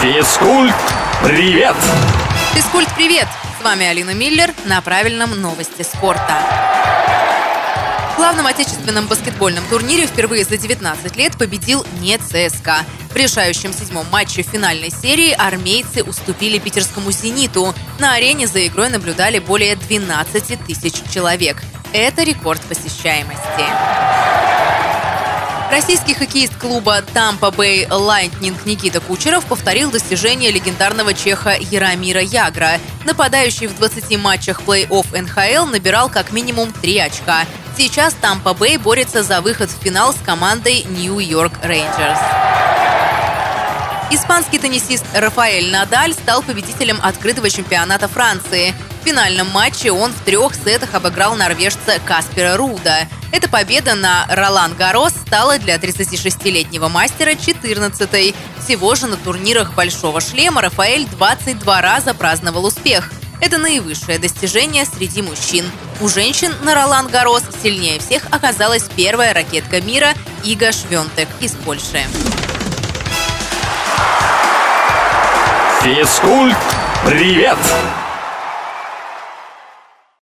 Физкульт, привет! Физкульт, привет! С вами Алина Миллер на правильном новости спорта. В главном отечественном баскетбольном турнире впервые за 19 лет победил не ЦСКА. В решающем седьмом матче финальной серии армейцы уступили питерскому «Зениту». На арене за игрой наблюдали более 12 тысяч человек. Это рекорд посещаемости. Российский хоккеист клуба Tampa Bay Lightning Никита Кучеров повторил достижение легендарного чеха Яромира Ягра. Нападающий в 20 матчах плей-офф НХЛ набирал как минимум 3 очка. Сейчас Tampa Bay борется за выход в финал с командой Нью-Йорк Рейнджерс. Испанский теннисист Рафаэль Надаль стал победителем открытого чемпионата Франции. В финальном матче он в трех сетах обыграл норвежца Каспера Руда. Эта победа на Ролан Гарос стала для 36-летнего мастера 14-й. Всего же на турнирах «Большого шлема» Рафаэль 22 раза праздновал успех. Это наивысшее достижение среди мужчин. У женщин на Ролан Гарос сильнее всех оказалась первая ракетка мира Ига Швентек из Польши. Физкульт, привет!